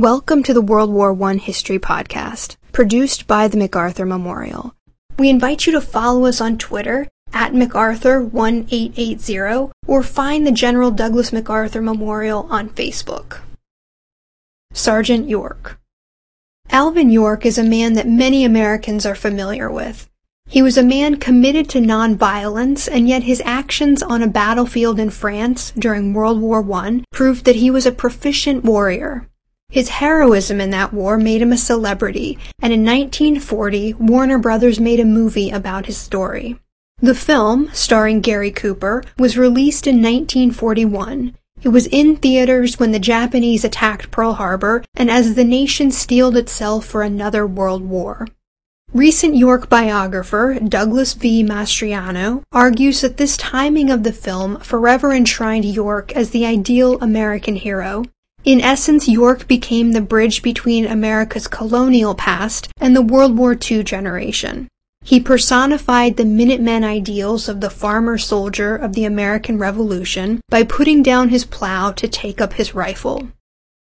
Welcome to the World War I History Podcast, produced by the MacArthur Memorial. We invite you to follow us on Twitter at MacArthur1880 or find the General Douglas MacArthur Memorial on Facebook. Sergeant York Alvin York is a man that many Americans are familiar with. He was a man committed to nonviolence, and yet his actions on a battlefield in France during World War I proved that he was a proficient warrior. His heroism in that war made him a celebrity, and in 1940, Warner Brothers made a movie about his story. The film, starring Gary Cooper, was released in 1941. It was in theaters when the Japanese attacked Pearl Harbor and as the nation steeled itself for another world war. Recent York biographer Douglas V. Mastriano argues that this timing of the film forever enshrined York as the ideal American hero, in essence, York became the bridge between America's colonial past and the World War II generation. He personified the Minutemen ideals of the farmer soldier of the American Revolution by putting down his plow to take up his rifle.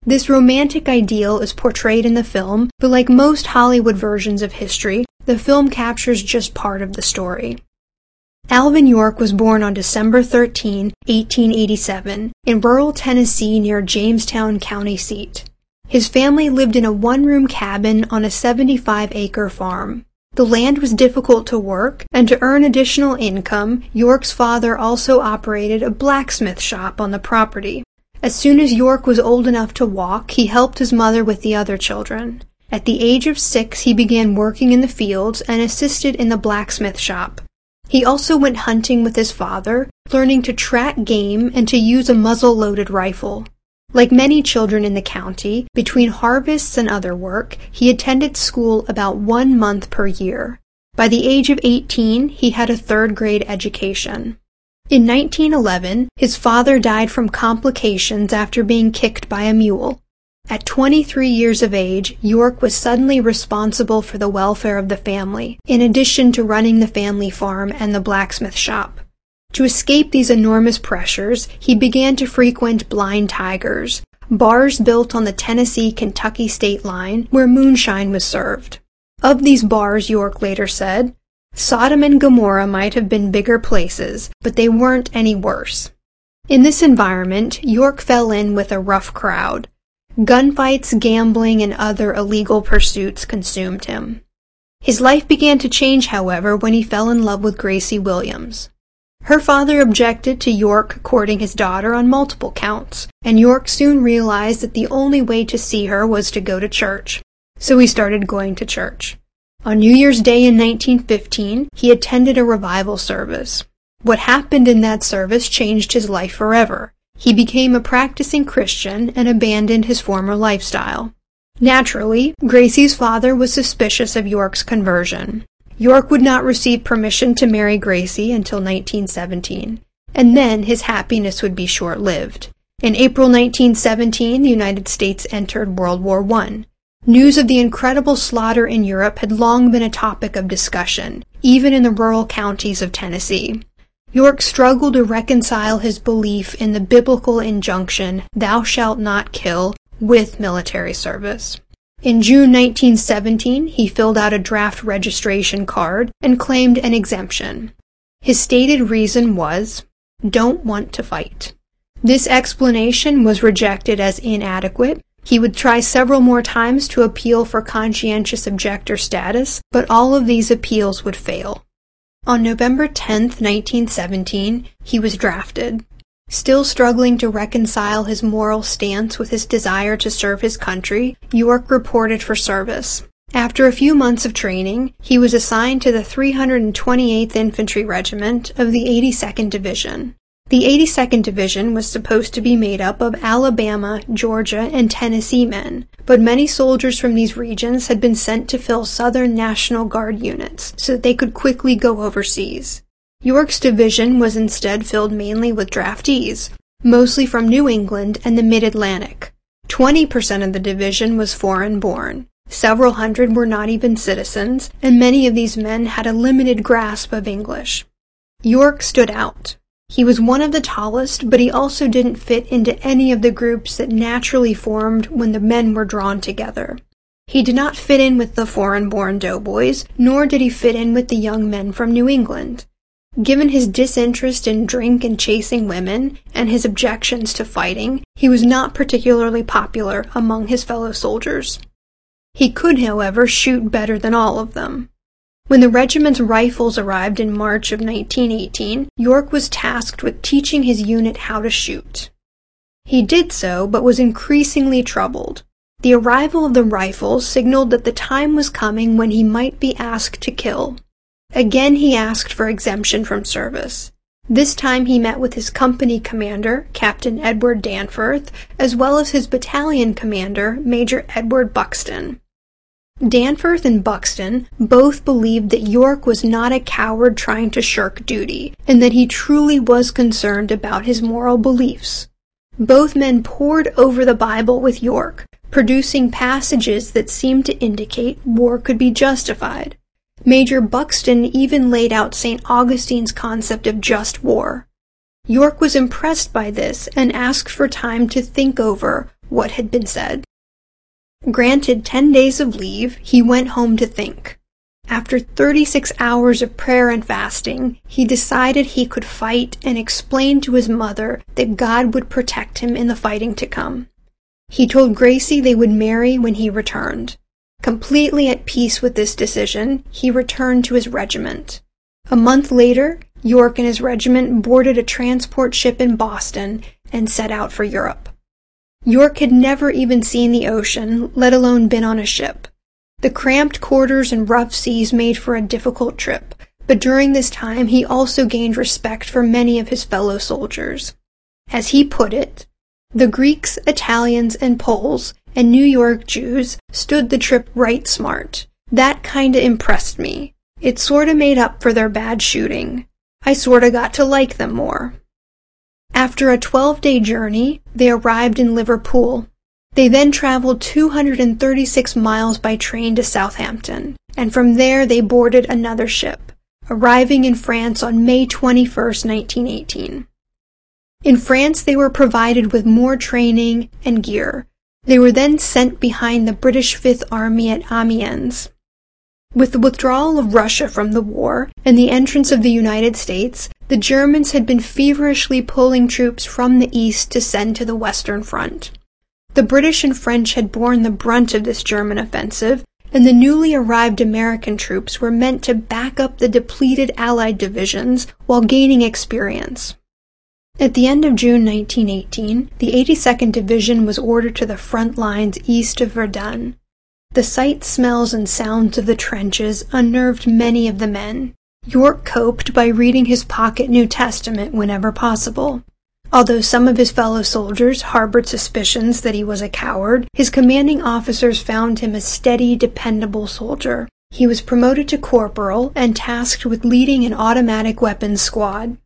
This romantic ideal is portrayed in the film, but like most Hollywood versions of history, the film captures just part of the story. Alvin York was born on December 13, 1887, in rural Tennessee near Jamestown County seat. His family lived in a one-room cabin on a 75-acre farm. The land was difficult to work, and to earn additional income, York's father also operated a blacksmith shop on the property. As soon as York was old enough to walk, he helped his mother with the other children. At the age of six, he began working in the fields and assisted in the blacksmith shop. He also went hunting with his father, learning to track game and to use a muzzle-loaded rifle. Like many children in the county, between harvests and other work, he attended school about one month per year. By the age of 18, he had a third grade education. In 1911, his father died from complications after being kicked by a mule. At 23 years of age, York was suddenly responsible for the welfare of the family, in addition to running the family farm and the blacksmith shop. To escape these enormous pressures, he began to frequent Blind Tigers, bars built on the Tennessee-Kentucky state line where moonshine was served. Of these bars, York later said, Sodom and Gomorrah might have been bigger places, but they weren't any worse. In this environment, York fell in with a rough crowd. Gunfights, gambling, and other illegal pursuits consumed him. His life began to change, however, when he fell in love with Gracie Williams. Her father objected to York courting his daughter on multiple counts, and York soon realized that the only way to see her was to go to church. So he started going to church. On New Year's Day in 1915, he attended a revival service. What happened in that service changed his life forever. He became a practicing Christian and abandoned his former lifestyle. Naturally, Gracie's father was suspicious of York's conversion. York would not receive permission to marry Gracie until 1917, and then his happiness would be short-lived. In April 1917, the United States entered World War I. News of the incredible slaughter in Europe had long been a topic of discussion, even in the rural counties of Tennessee. York struggled to reconcile his belief in the biblical injunction, thou shalt not kill, with military service. In June 1917, he filled out a draft registration card and claimed an exemption. His stated reason was, don't want to fight. This explanation was rejected as inadequate. He would try several more times to appeal for conscientious objector status, but all of these appeals would fail. On November 10, 1917, he was drafted. Still struggling to reconcile his moral stance with his desire to serve his country, York reported for service. After a few months of training, he was assigned to the 328th Infantry Regiment of the 82nd Division. The 82nd Division was supposed to be made up of Alabama, Georgia, and Tennessee men, but many soldiers from these regions had been sent to fill Southern National Guard units so that they could quickly go overseas. York's division was instead filled mainly with draftees, mostly from New England and the Mid-Atlantic. 20% of the division was foreign born. Several hundred were not even citizens, and many of these men had a limited grasp of English. York stood out. He was one of the tallest, but he also didn't fit into any of the groups that naturally formed when the men were drawn together. He did not fit in with the foreign born doughboys, nor did he fit in with the young men from New England. Given his disinterest in drink and chasing women, and his objections to fighting, he was not particularly popular among his fellow soldiers. He could, however, shoot better than all of them. When the regiment's rifles arrived in March of 1918, York was tasked with teaching his unit how to shoot. He did so, but was increasingly troubled. The arrival of the rifles signaled that the time was coming when he might be asked to kill. Again he asked for exemption from service. This time he met with his company commander, Captain Edward Danforth, as well as his battalion commander, Major Edward Buxton. Danforth and Buxton both believed that York was not a coward trying to shirk duty, and that he truly was concerned about his moral beliefs. Both men pored over the Bible with York, producing passages that seemed to indicate war could be justified. Major Buxton even laid out St. Augustine's concept of just war. York was impressed by this and asked for time to think over what had been said. Granted ten days of leave, he went home to think. After 36 hours of prayer and fasting, he decided he could fight and explained to his mother that God would protect him in the fighting to come. He told Gracie they would marry when he returned. Completely at peace with this decision, he returned to his regiment. A month later, York and his regiment boarded a transport ship in Boston and set out for Europe. York had never even seen the ocean, let alone been on a ship. The cramped quarters and rough seas made for a difficult trip, but during this time he also gained respect for many of his fellow soldiers. As he put it, the Greeks, Italians, and Poles, and New York Jews stood the trip right smart. That kinda impressed me. It sorta made up for their bad shooting. I sorta got to like them more. After a 12 day journey, they arrived in Liverpool. They then traveled 236 miles by train to Southampton, and from there they boarded another ship, arriving in France on May 21, 1918. In France, they were provided with more training and gear. They were then sent behind the British Fifth Army at Amiens. With the withdrawal of Russia from the war and the entrance of the United States, the Germans had been feverishly pulling troops from the east to send to the Western Front. The British and French had borne the brunt of this German offensive, and the newly arrived American troops were meant to back up the depleted Allied divisions while gaining experience. At the end of June 1918, the 82nd Division was ordered to the front lines east of Verdun. The sights, smells, and sounds of the trenches unnerved many of the men. York coped by reading his pocket New Testament whenever possible. Although some of his fellow soldiers harbored suspicions that he was a coward, his commanding officers found him a steady, dependable soldier. He was promoted to corporal and tasked with leading an automatic weapons squad.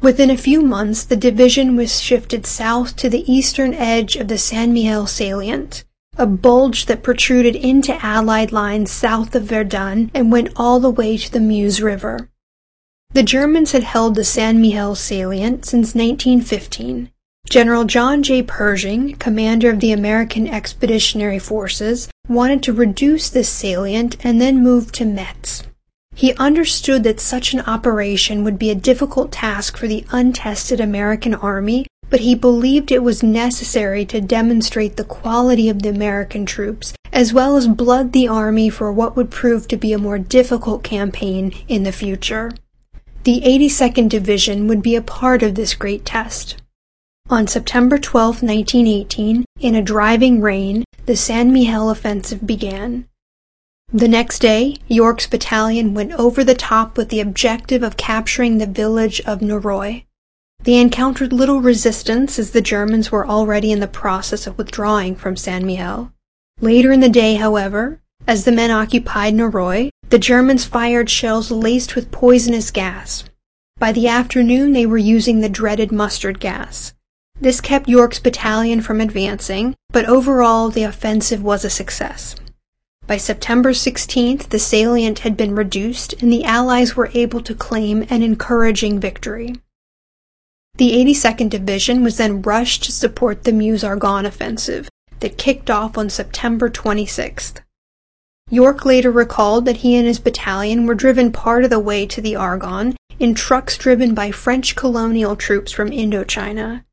Within a few months, the division was shifted south to the eastern edge of the San Mihiel salient, a bulge that protruded into Allied lines south of Verdun and went all the way to the Meuse River. The Germans had held the San Mihiel salient since 1915. General John J. Pershing, commander of the American Expeditionary Forces, wanted to reduce this salient and then move to Metz. He understood that such an operation would be a difficult task for the untested American army, but he believed it was necessary to demonstrate the quality of the American troops, as well as blood the army for what would prove to be a more difficult campaign in the future. The 82nd Division would be a part of this great test. On September 12, 1918, in a driving rain, the San Mihiel offensive began. The next day, York's battalion went over the top with the objective of capturing the village of Norroy. They encountered little resistance as the Germans were already in the process of withdrawing from San Mihiel. Later in the day, however, as the men occupied Norroy, the Germans fired shells laced with poisonous gas. By the afternoon, they were using the dreaded mustard gas. This kept York's battalion from advancing, but overall the offensive was a success. By September 16th, the salient had been reduced and the Allies were able to claim an encouraging victory. The 82nd Division was then rushed to support the Meuse-Argonne offensive that kicked off on September 26th. York later recalled that he and his battalion were driven part of the way to the Argonne in trucks driven by French colonial troops from Indochina.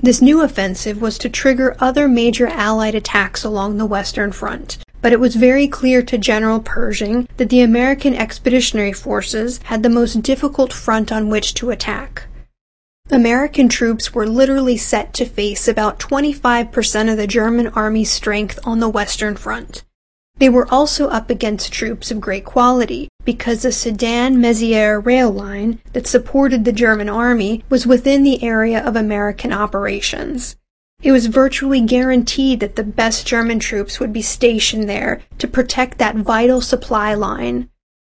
This new offensive was to trigger other major Allied attacks along the Western Front, but it was very clear to General Pershing that the American Expeditionary Forces had the most difficult front on which to attack. American troops were literally set to face about 25% of the German army's strength on the Western Front. They were also up against troops of great quality, because the Sedan-Mézières rail line that supported the German army was within the area of American operations. It was virtually guaranteed that the best German troops would be stationed there to protect that vital supply line.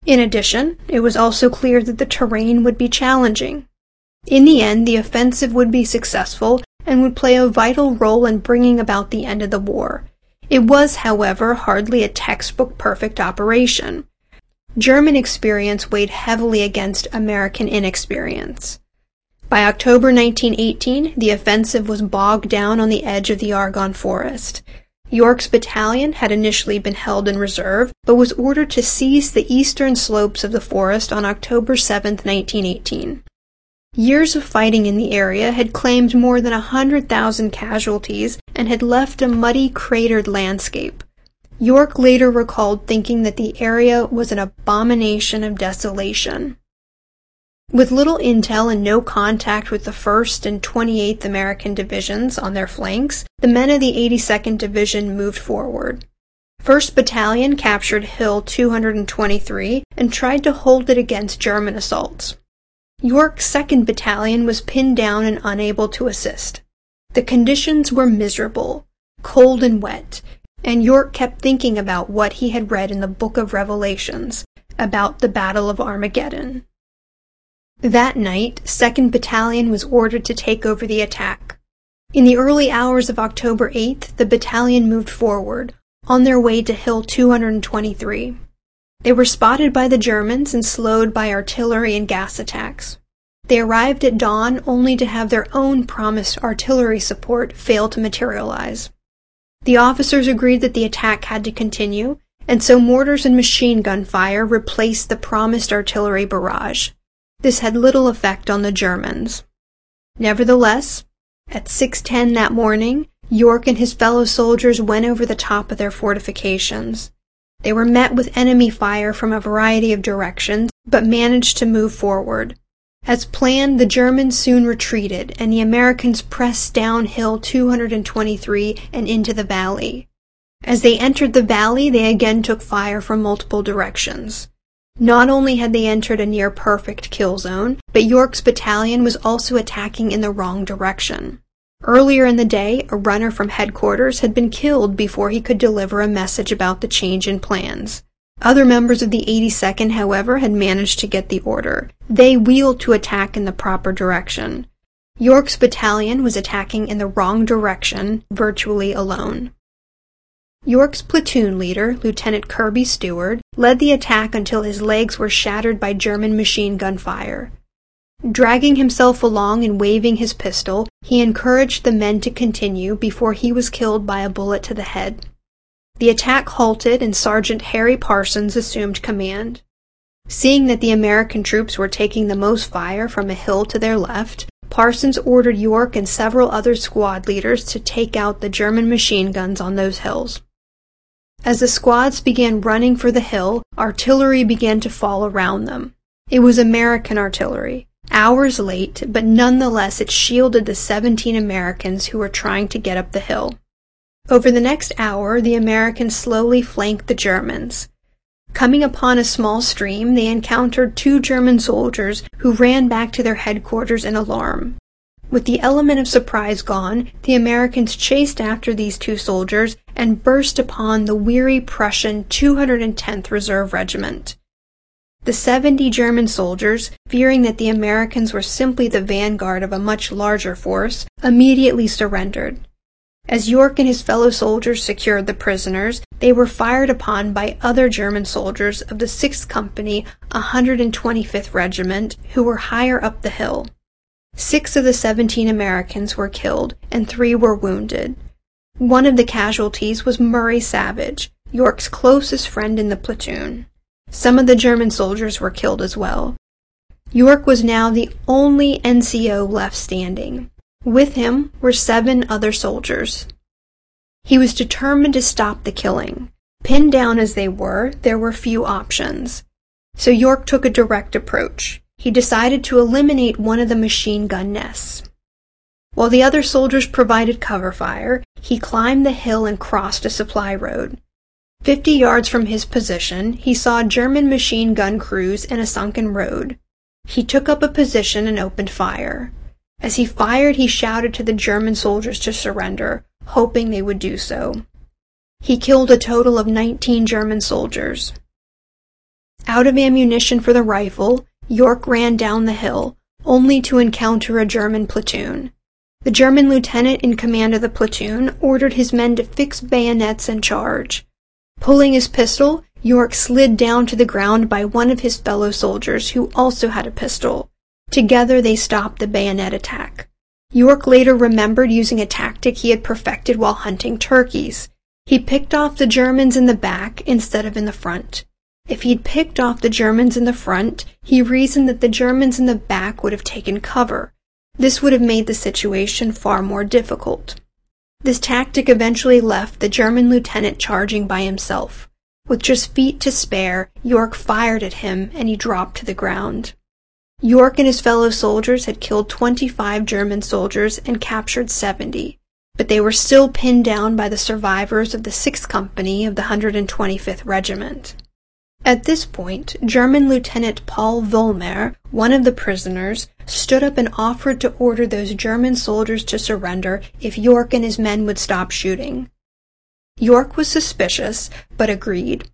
In addition, it was also clear that the terrain would be challenging. In the end, the offensive would be successful and would play a vital role in bringing about the end of the war. It was, however, hardly a textbook perfect operation. German experience weighed heavily against American inexperience. By October 1918, the offensive was bogged down on the edge of the Argonne Forest. York's battalion had initially been held in reserve, but was ordered to seize the eastern slopes of the forest on October 7, 1918. Years of fighting in the area had claimed more than a hundred thousand casualties and had left a muddy, cratered landscape. York later recalled thinking that the area was an abomination of desolation. With little intel and no contact with the 1st and 28th American Divisions on their flanks, the men of the 82nd Division moved forward. 1st Battalion captured Hill 223 and tried to hold it against German assaults. York's 2nd Battalion was pinned down and unable to assist. The conditions were miserable, cold and wet, and York kept thinking about what he had read in the Book of Revelations about the Battle of Armageddon. That night, 2nd Battalion was ordered to take over the attack. In the early hours of October 8th, the battalion moved forward, on their way to Hill 223. They were spotted by the Germans and slowed by artillery and gas attacks. They arrived at dawn only to have their own promised artillery support fail to materialize. The officers agreed that the attack had to continue, and so mortars and machine gun fire replaced the promised artillery barrage. This had little effect on the Germans. Nevertheless, at 6:10 that morning, York and his fellow soldiers went over the top of their fortifications. They were met with enemy fire from a variety of directions, but managed to move forward. As planned, the Germans soon retreated, and the Americans pressed downhill 223 and into the valley. As they entered the valley, they again took fire from multiple directions. Not only had they entered a near perfect kill zone, but York's battalion was also attacking in the wrong direction. Earlier in the day, a runner from headquarters had been killed before he could deliver a message about the change in plans. Other members of the 82nd, however, had managed to get the order. They wheeled to attack in the proper direction. York's battalion was attacking in the wrong direction, virtually alone. York's platoon leader, Lieutenant Kirby Stewart, led the attack until his legs were shattered by German machine gun fire. Dragging himself along and waving his pistol, he encouraged the men to continue before he was killed by a bullet to the head. The attack halted and Sergeant Harry Parsons assumed command. Seeing that the American troops were taking the most fire from a hill to their left, Parsons ordered York and several other squad leaders to take out the German machine guns on those hills. As the squads began running for the hill, artillery began to fall around them. It was American artillery, Hours late, but nonetheless it shielded the 17 Americans who were trying to get up the hill. Over the next hour, the Americans slowly flanked the Germans. Coming upon a small stream, they encountered two German soldiers who ran back to their headquarters in alarm. With the element of surprise gone, the Americans chased after these two soldiers and burst upon the weary Prussian 210th Reserve Regiment. The 70 German soldiers, fearing that the Americans were simply the vanguard of a much larger force, immediately surrendered. As York and his fellow soldiers secured the prisoners, they were fired upon by other German soldiers of the 6th Company, 125th Regiment, who were higher up the hill. Six of the 17 Americans were killed and three were wounded. One of the casualties was Murray Savage, York's closest friend in the platoon. Some of the German soldiers were killed as well. York was now the only NCO left standing. With him were seven other soldiers. He was determined to stop the killing. Pinned down as they were, there were few options. So York took a direct approach. He decided to eliminate one of the machine gun nests. While the other soldiers provided cover fire, he climbed the hill and crossed a supply road. Fifty yards from his position, he saw German machine gun crews in a sunken road. He took up a position and opened fire. As he fired, he shouted to the German soldiers to surrender, hoping they would do so. He killed a total of 19 German soldiers. Out of ammunition for the rifle, York ran down the hill, only to encounter a German platoon. The German lieutenant in command of the platoon ordered his men to fix bayonets and charge. Pulling his pistol, York slid down to the ground by one of his fellow soldiers who also had a pistol. Together they stopped the bayonet attack. York later remembered using a tactic he had perfected while hunting turkeys. He picked off the Germans in the back instead of in the front. If he'd picked off the Germans in the front, he reasoned that the Germans in the back would have taken cover. This would have made the situation far more difficult. This tactic eventually left the German lieutenant charging by himself. With just feet to spare, York fired at him and he dropped to the ground. York and his fellow soldiers had killed 25 German soldiers and captured 70, but they were still pinned down by the survivors of the 6th Company of the 125th Regiment. At this point, German Lieutenant Paul Vollmer, one of the prisoners, stood up and offered to order those German soldiers to surrender if York and his men would stop shooting. York was suspicious, but agreed.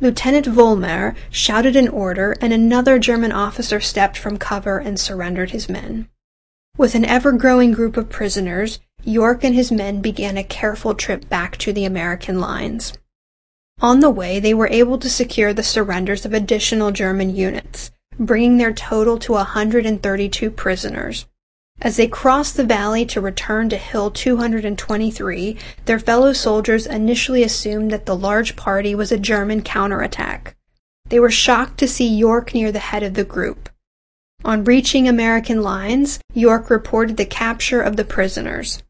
Lieutenant Vollmer shouted an order, and another German officer stepped from cover and surrendered his men. With an ever growing group of prisoners, York and his men began a careful trip back to the American lines. On the way, they were able to secure the surrenders of additional German units, bringing their total to 132 prisoners. As they crossed the valley to return to Hill 223, their fellow soldiers initially assumed that the large party was a German counterattack. They were shocked to see York near the head of the group. On reaching American lines, York reported the capture of the prisoners.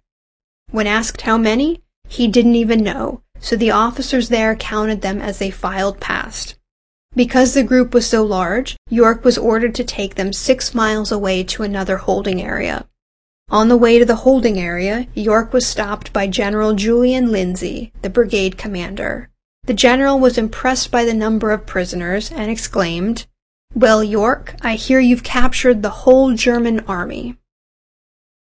When asked how many, he didn't even know, so the officers there counted them as they filed past. Because the group was so large, York was ordered to take them six miles away to another holding area. On the way to the holding area, York was stopped by General Julian Lindsey, the brigade commander. The general was impressed by the number of prisoners and exclaimed, Well, York, I hear you've captured the whole German army.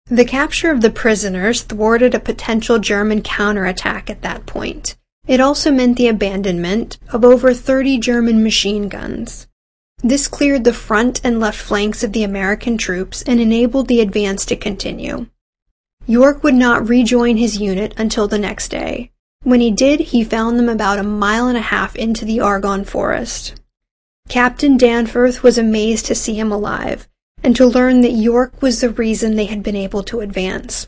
The capture of the prisoners thwarted a potential German counterattack at that point. It also meant the abandonment of over 30 German machine guns. This cleared the front and left flanks of the American troops and enabled the advance to continue. York would not rejoin his unit until the next day. When he did, he found them about a mile and a half into the Argonne forest. Captain Danforth was amazed to see him alive, and to learn that York was the reason they had been able to advance.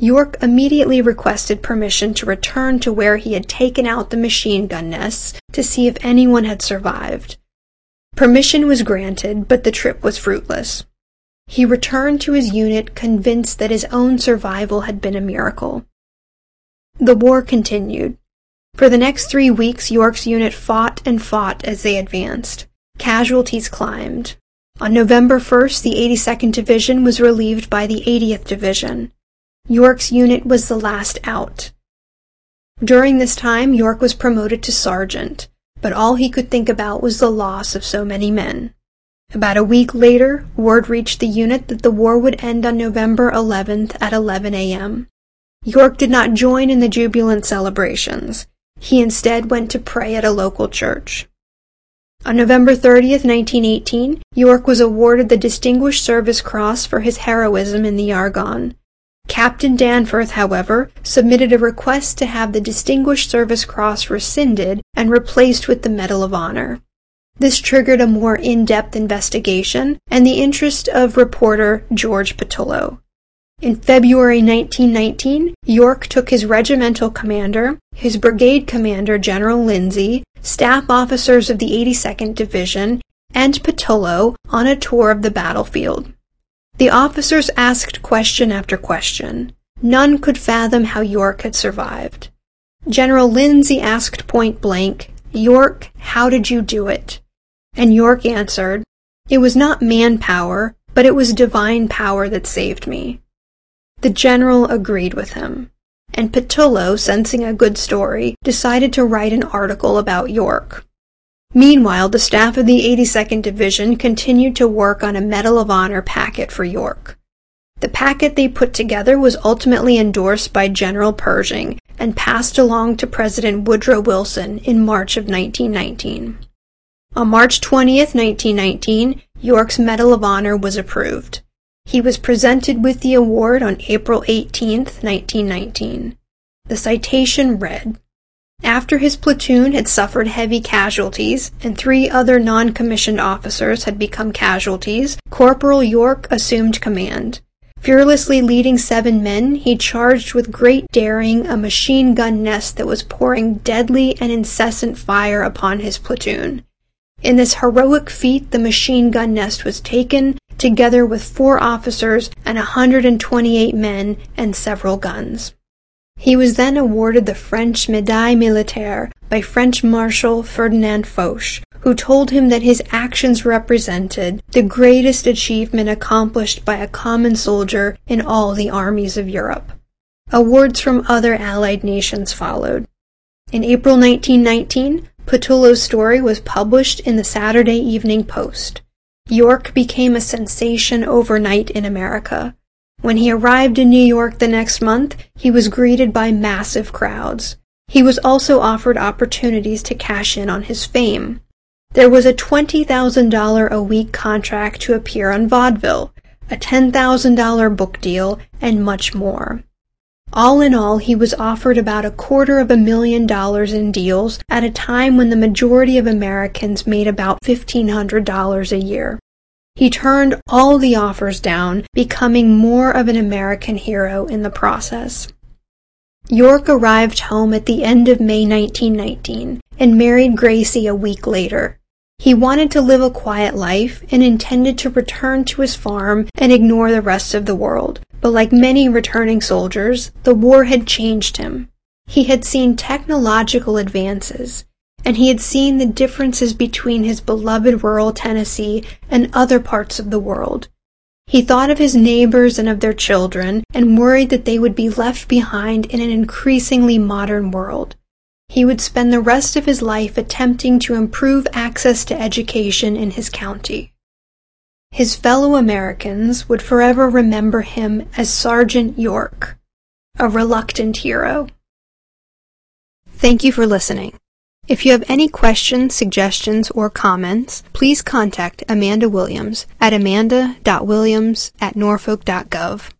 York immediately requested permission to return to where he had taken out the machine gun nests to see if anyone had survived. Permission was granted, but the trip was fruitless. He returned to his unit convinced that his own survival had been a miracle. The war continued. For the next three weeks, York's unit fought and fought as they advanced. Casualties climbed. On November 1st, the 82nd Division was relieved by the 80th Division. York's unit was the last out. During this time, York was promoted to sergeant, but all he could think about was the loss of so many men. About a week later, word reached the unit that the war would end on November 11th at 11 a.m. York did not join in the jubilant celebrations. He instead went to pray at a local church. On November 30, 1918, York was awarded the Distinguished Service Cross for his heroism in the Argonne. Captain Danforth, however, submitted a request to have the Distinguished Service Cross rescinded and replaced with the Medal of Honor. This triggered a more in-depth investigation and the interest of reporter George Pattullo. In February 1919, York took his regimental commander, his brigade commander General Lindsey, staff officers of the 82nd Division, and Pattullo on a tour of the battlefield. The officers asked question after question. None could fathom how York had survived. General Lindsey asked point blank, York, how did you do it? And York answered, It was not manpower, but it was divine power that saved me. The general agreed with him, and Pattullo, sensing a good story, decided to write an article about York. Meanwhile, the staff of the 82nd Division continued to work on a Medal of Honor packet for York. The packet they put together was ultimately endorsed by General Pershing and passed along to President Woodrow Wilson in March of 1919. On March 20th, 1919, York's Medal of Honor was approved. He was presented with the award on April 18, 1919. The citation read, after his platoon had suffered heavy casualties and three other non-commissioned officers had become casualties, Corporal York assumed command. Fearlessly leading seven men, he charged with great daring a machine gun nest that was pouring deadly and incessant fire upon his platoon. In this heroic feat, the machine gun nest was taken, together with four officers and 128 men and several guns. He was then awarded the French Médaille Militaire by French Marshal Ferdinand Foch, who told him that his actions represented the greatest achievement accomplished by a common soldier in all the armies of Europe. Awards from other Allied nations followed. In April 1919, Pattullo's story was published in the Saturday Evening Post. York became a sensation overnight in America. When he arrived in New York the next month, he was greeted by massive crowds. He was also offered opportunities to cash in on his fame. There was a $20,000 a week contract to appear on vaudeville, a $10,000 book deal, and much more. All in all, he was offered about a quarter of a million dollars in deals at a time when the majority of Americans made about $1,500 a year. He turned all the offers down, becoming more of an American hero in the process. York arrived home at the end of May 1919 and married Gracie a week later. He wanted to live a quiet life and intended to return to his farm and ignore the rest of the world, but like many returning soldiers, the war had changed him. He had seen technological advances, and he had seen the differences between his beloved rural Tennessee and other parts of the world. He thought of his neighbors and of their children and worried that they would be left behind in an increasingly modern world. He would spend the rest of his life attempting to improve access to education in his county. His fellow Americans would forever remember him as Sergeant York, a reluctant hero. Thank you for listening. If you have any questions, suggestions, or comments, please contact Amanda Williams at amanda.williams at norfolk.gov.